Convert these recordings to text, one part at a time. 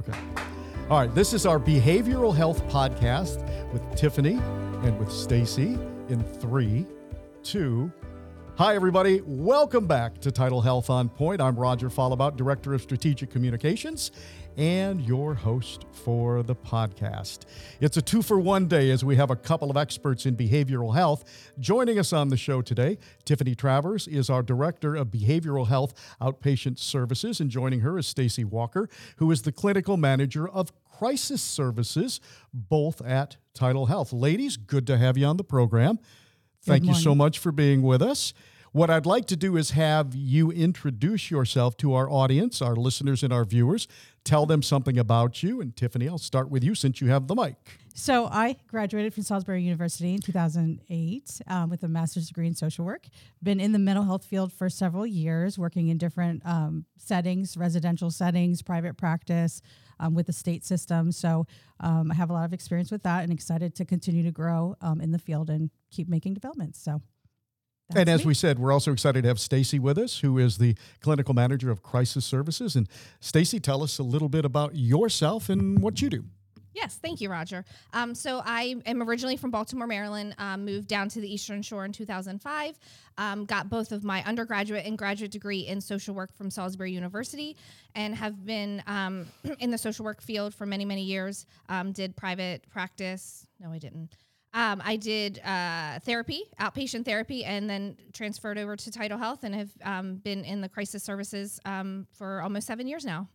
Okay. All right. This is our behavioral health podcast with Tiffany and with Stacey in three, two. Hi, everybody. Welcome back to TidalHealth on Point. I'm Roger Follebout, Director of Strategic Communications and your host for the podcast. It's a two for one day as we have a couple of experts in behavioral health. Joining us on the show today, Tiffany Travers is our Director of Behavioral Health Outpatient Services, and joining her is Stacey Walker, who is the Clinical Manager of Crisis Services, both at TidalHealth. Ladies, good to have you on the program. Thank you so much for being with us. What I'd like to do is have you introduce yourself to our audience, our listeners, and our viewers. Tell them something about you. And Tiffany, I'll start with you since you have the mic. So, I graduated from Salisbury University in 2008 um, with a master's degree in social work. Been in the mental health field for several years, working in different um, settings, residential settings, private practice. Um, with the state system. So um, I have a lot of experience with that and excited to continue to grow um, in the field and keep making developments. So and as me. we said, we're also excited to have Stacey with us, who is the clinical manager of crisis services. And Stacey, tell us a little bit about yourself and what you do. Yes, thank you, Roger. Um, so I am originally from Baltimore, Maryland. Um, moved down to the Eastern Shore in 2005. Um, got both of my undergraduate and graduate degree in social work from Salisbury University, and have been um, in the social work field for many, many years. Um, did private practice. No, I didn't. Um, I did uh, therapy, outpatient therapy, and then transferred over to TidalHealth and have um, been in the crisis services um, for almost seven years now.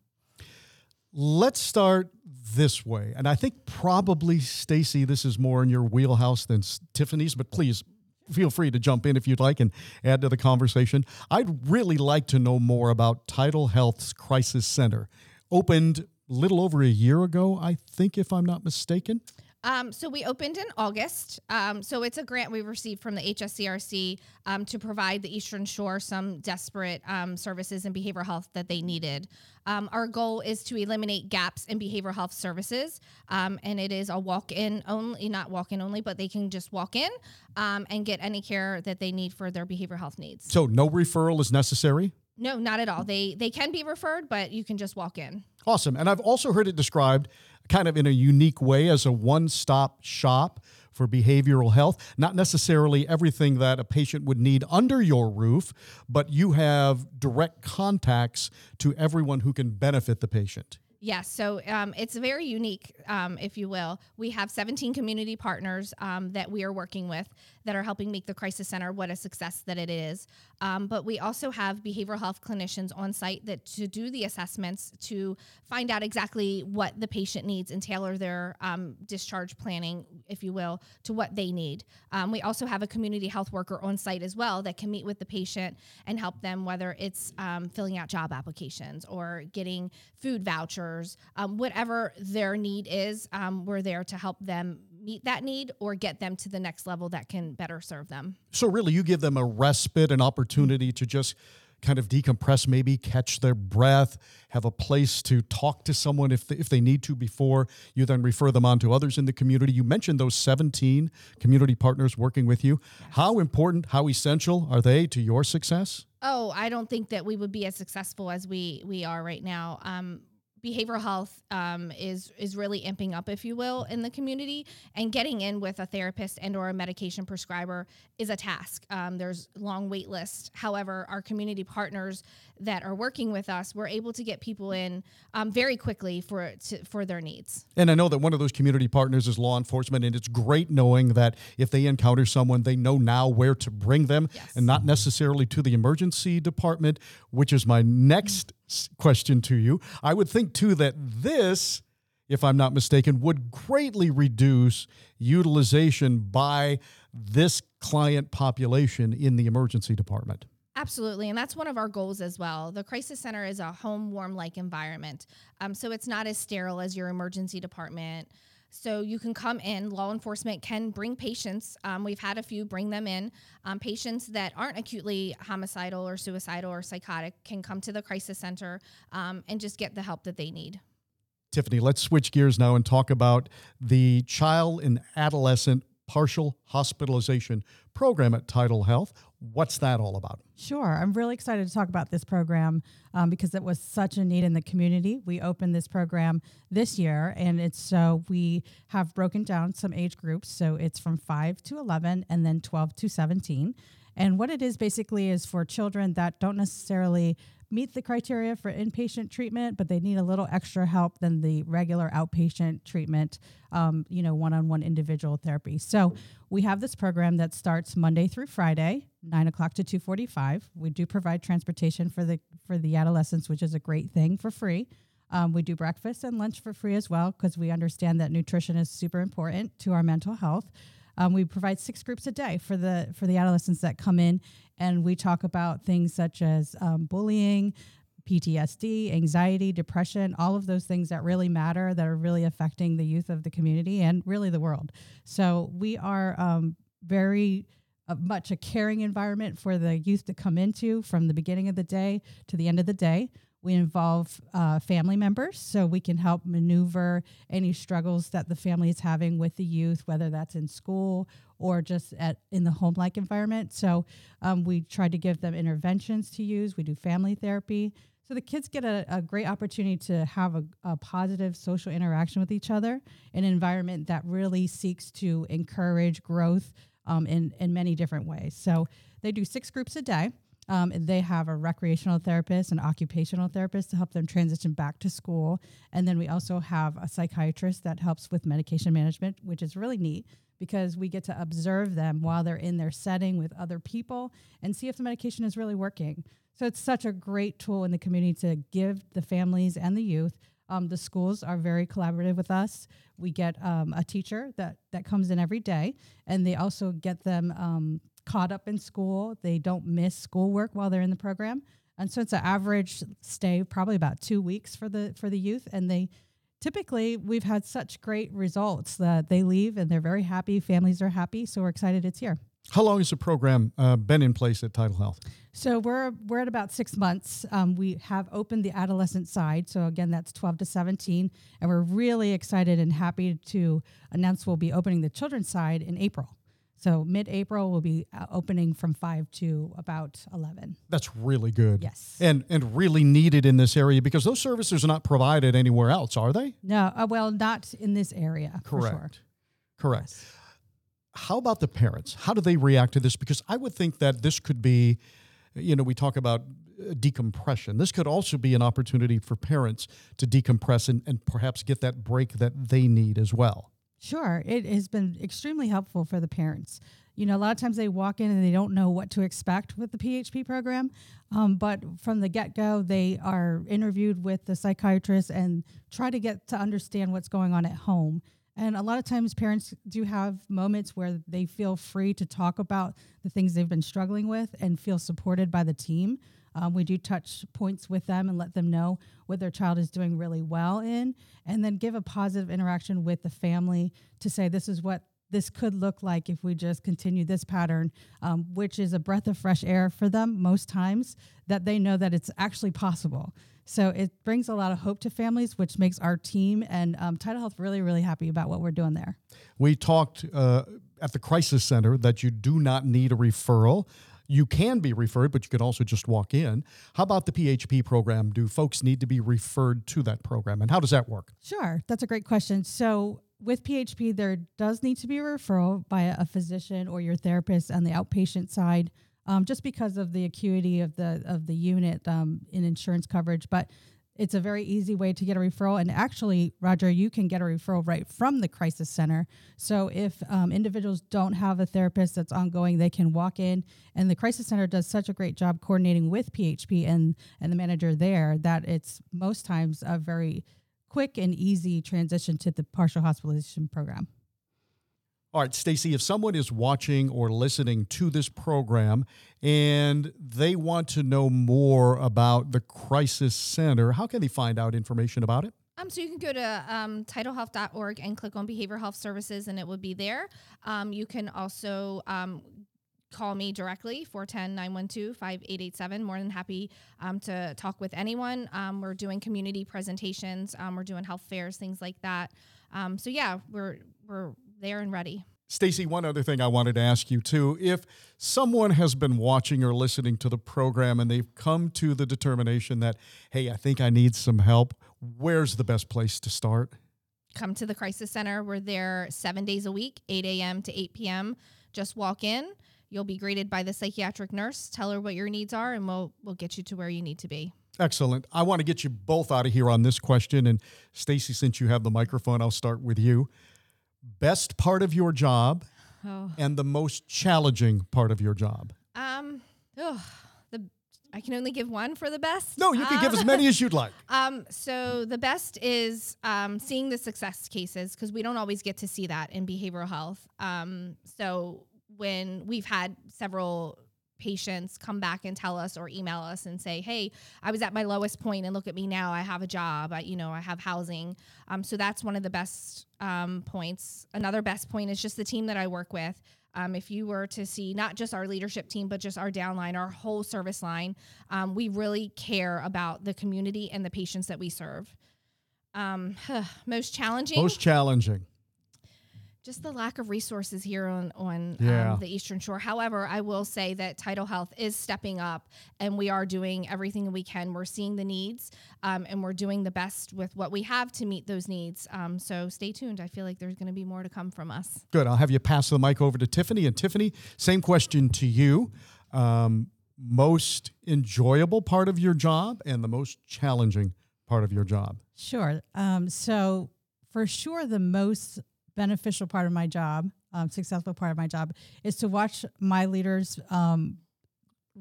Let's start this way. And I think probably, Stacey, this is more in your wheelhouse than Tiffany's, but please feel free to jump in if you'd like and add to the conversation. I'd really like to know more about TidalHealth's Crisis Center. Opened a little over a year ago, I think, if I'm not mistaken. Um, so we opened in August. Um, so it's a grant we received from the HSCRC um, to provide the Eastern Shore some desperate um, services and behavioral health that they needed. Um, our goal is to eliminate gaps in behavioral health services, um, and it is a walk-in only, not walk-in only, but they can just walk in and get any care that they need for their behavioral health needs. So no referral is necessary. No, not at all. They they can be referred, but you can just walk in. Awesome. And I've also heard it described kind of in a unique way as a one stop shop for behavioral health. Not necessarily everything that a patient would need under your roof, but you have direct contacts to everyone who can benefit the patient. Yes, so um, it's very unique, um, if you will. We have 17 community partners um, that we are working with that are helping make the crisis center what a success that it is. Um, but we also have behavioral health clinicians on site that to do the assessments to find out exactly what the patient needs and tailor their um, discharge planning, if you will, to what they need. Um, we also have a community health worker on site as well that can meet with the patient and help them, whether it's filling out job applications or getting food vouchers um, whatever their need is, um, we're there to help them meet that need or get them to the next level that can better serve them. So, really, you give them a respite, an opportunity to just kind of decompress, maybe catch their breath, have a place to talk to someone if they, if they need to before you then refer them on to others in the community. You mentioned those 17 community partners working with you. Yes. How important, how essential are they to your success? Oh, I don't think that we would be as successful as we we are right now. Um, behavioral health um, is is really amping up, if you will, in the community, and getting in with a therapist and or a medication prescriber is a task. Um, there's long wait lists. However, our community partners that are working with us, we're able to get people in um, very quickly for to, for their needs. And I know that one of those community partners is law enforcement, and it's great knowing that if they encounter someone, they know now where to bring them, yes. and not necessarily to the emergency department, which is my next question to you. I would think too that this, if I'm not mistaken, would greatly reduce utilization by this client population in the emergency department. Absolutely. And that's one of our goals as well. The Crisis Center is a home warm like environment. Um, so it's not as sterile as your emergency department. So you can come in. Law enforcement can bring patients. Um, we've had a few bring them in. Um, patients that aren't acutely homicidal or suicidal or psychotic can come to the crisis center um, and just get the help that they need. Tiffany, let's switch gears now and talk about the child and adolescent partial hospitalization program at Tidal Health. What's that all about? Sure. I'm really excited to talk about this program um, because it was such a need in the community. We opened this program this year, and it's so we have broken down some age groups. So it's from 5 to 11 and then 12 to 17. And what it is basically is for children that don't necessarily meet the criteria for inpatient treatment, but they need a little extra help than the regular outpatient treatment, um, you know, one-on-one individual therapy. So we have this program that starts Monday through Friday, nine o'clock to two forty-five. We do provide transportation for the for the adolescents, which is a great thing for free. Um, we do breakfast and lunch for free as well because we understand that nutrition is super important to our mental health. Um, we provide six groups a day for the for the adolescents that come in, and we talk about things such as um, bullying, PTSD, anxiety, depression, all of those things that really matter that are really affecting the youth of the community and really the world. So we are um, very uh, much a caring environment for the youth to come into from the beginning of the day to the end of the day. We involve uh, family members so we can help maneuver any struggles that the family is having with the youth, whether that's in school or just at in the home like environment. So um, we try to give them interventions to use. We do family therapy. So the kids get a, a great opportunity to have a, a positive social interaction with each other, an environment that really seeks to encourage growth um, in, in many different ways. So they do six groups a day. Um, they have a recreational therapist, an occupational therapist to help them transition back to school. And then we also have a psychiatrist that helps with medication management, which is really neat because we get to observe them while they're in their setting with other people and see if the medication is really working. So it's such a great tool in the community to give the families and the youth. Um, the schools are very collaborative with us. We get um, a teacher that that comes in every day, and they also get them um, caught up in school. They don't miss schoolwork while they're in the program. And so it's an average stay, probably about two weeks for the for the youth. And they typically we've had such great results that they leave and they're very happy. Families are happy. So we're excited it's here. How long has the program uh, been in place at TidalHealth? So we're we're at about six months. Um, we have opened the adolescent side. So again, that's 12 to 17, and we're really excited and happy to announce we'll be opening the children's side in April. So mid-April will be uh, opening from 5 to about 11. That's really good. Yes. And and really needed in this area because those services are not provided anywhere else, are they? No, uh, well, not in this area. for Correct. sure. Correct. Yes. How about the parents? How do they react to this? Because I would think that this could be, you know, we talk about uh, decompression. This could also be an opportunity for parents to decompress and, and perhaps get that break that they need as well. Sure. It has been extremely helpful for the parents. You know, a lot of times they walk in and they don't know what to expect with the PHP program. Um, but from the get go, they are interviewed with the psychiatrist and try to get to understand what's going on at home. And a lot of times, parents do have moments where they feel free to talk about the things they've been struggling with and feel supported by the team. Um, we do touch points with them and let them know what their child is doing really well in, and then give a positive interaction with the family to say, this is what this could look like if we just continue this pattern, um, which is a breath of fresh air for them most times, that they know that it's actually possible. So it brings a lot of hope to families, which makes our team and um, Tidal Health really, really happy about what we're doing there. We talked uh, at the crisis center that you do not need a referral. You can be referred, but you can also just walk in. How about the PHP program? Do folks need to be referred to that program? And how does that work? Sure, that's a great question. So with PHP, there does need to be a referral by a physician or your therapist on the outpatient side, um, just because of the acuity of the of the unit um, in insurance coverage. But it's a very easy way to get a referral. And actually, Roger, you can get a referral right from the crisis center. So if um, individuals don't have a therapist that's ongoing, they can walk in. And the crisis center does such a great job coordinating with PHP and and the manager there that it's most times a very quick and easy transition to the partial hospitalization program. All right, Stacey, if someone is watching or listening to this program and they want to know more about the Crisis Center, how can they find out information about it? Um, so you can go to um, tidalhealth.org and click on behavioral health services and it will be there. Um, you can also um, call me directly 410-912-5887 more than happy um, to talk with anyone um, we're doing community presentations um, we're doing health fairs things like that um, so yeah we're we're there and ready Stacey, one other thing I wanted to ask you too. If someone has been watching or listening to the program and they've come to the determination that, hey, I think I need some help, where's the best place to start? Come to the crisis center. We're there seven days a week, 8 a.m. to 8 p.m. Just walk in. You'll be greeted by the psychiatric nurse. Tell her what your needs are, and we'll we'll get you to where you need to be. Excellent. I want to get you both out of here on this question. And Stacey, since you have the microphone, I'll start with you. Best part of your job Oh. and the most challenging part of your job. Um. ugh, the I can only give one for the best. No, you can give Um, as many as you'd like. Um, so the best is um, seeing the success cases because we don't always get to see that in behavioral health. Um, so when we've had several patients come back and tell us or email us and say, "Hey, I was at my lowest point, and look at me now. I have a job. I, you know, I have housing." Um, so that's one of the best um, points. Another best point is just the team that I work with. Um, if you were to see not just our leadership team, but just our downline, our whole service line, um, we really care about the community and the patients that we serve. Um, most challenging, Most challenging. Just the lack of resources here on on Yeah. um, the Eastern Shore. However, I will say that TidalHealth is stepping up, and we are doing everything we can. We're seeing the needs, um, and we're doing the best with what we have to meet those needs. Um, so stay tuned. I feel like there's going to be more to come from us. Good. I'll have you pass the mic over to Tiffany. And Tiffany, same question to you. Um, most enjoyable part of your job and the most challenging part of your job. Sure. Um, so, for sure, the most beneficial part of my job, um, successful part of my job, is to watch my leaders um,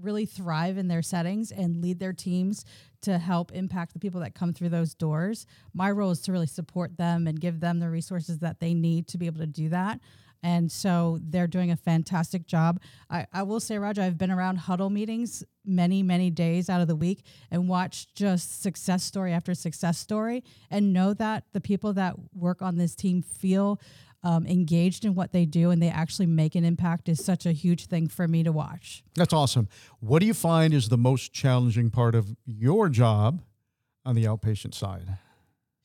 really thrive in their settings and lead their teams to help impact the people that come through those doors. My role is to really support them and give them the resources that they need to be able to do that. And so they're doing a fantastic job. I, I will say, Roger, I've been around huddle meetings many, many days out of the week and watched just success story after success story and know that the people that work on this team feel um, engaged in what they do and they actually make an impact is such a huge thing for me to watch. That's awesome. What do you find is the most challenging part of your job on the outpatient side?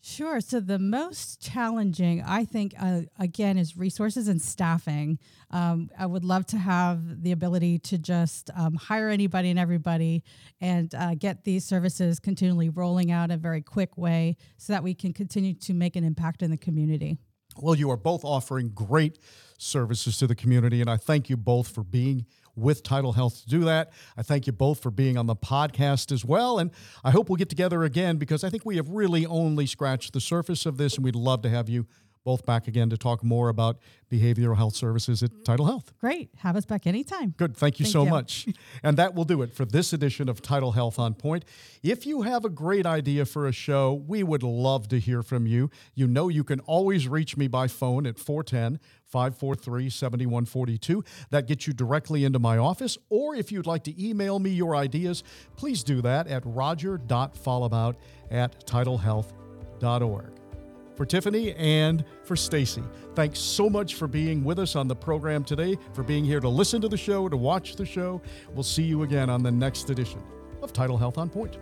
Sure. So the most challenging, I think, uh, again, is resources and staffing. Um, I would love to have the ability to just um, hire anybody and everybody and uh, get these services continually rolling out in a very quick way so that we can continue to make an impact in the community. Well, you are both offering great services to the community, and I thank you both for being with TidalHealth to do that. I thank you both for being on the podcast as well, and I hope we'll get together again because I think we have really only scratched the surface of this, and we'd love to have you both back again to talk more about behavioral health services at TidalHealth. Great. Have us back anytime. Good. Thank you Thank so you. much. And that will do it for this edition of TidalHealth on Point. If you have a great idea for a show, we would love to hear from you. You know, you can always reach me by phone at 410 543 7142. That gets you directly into my office. Or if you'd like to email me your ideas, please do that at roger.follebout at tidalhealth.org for Tiffany and for Stacey. Thanks so much for being with us on the program today, for being here to listen to the show, to watch the show. We'll see you again on the next edition of TidalHealth on Point.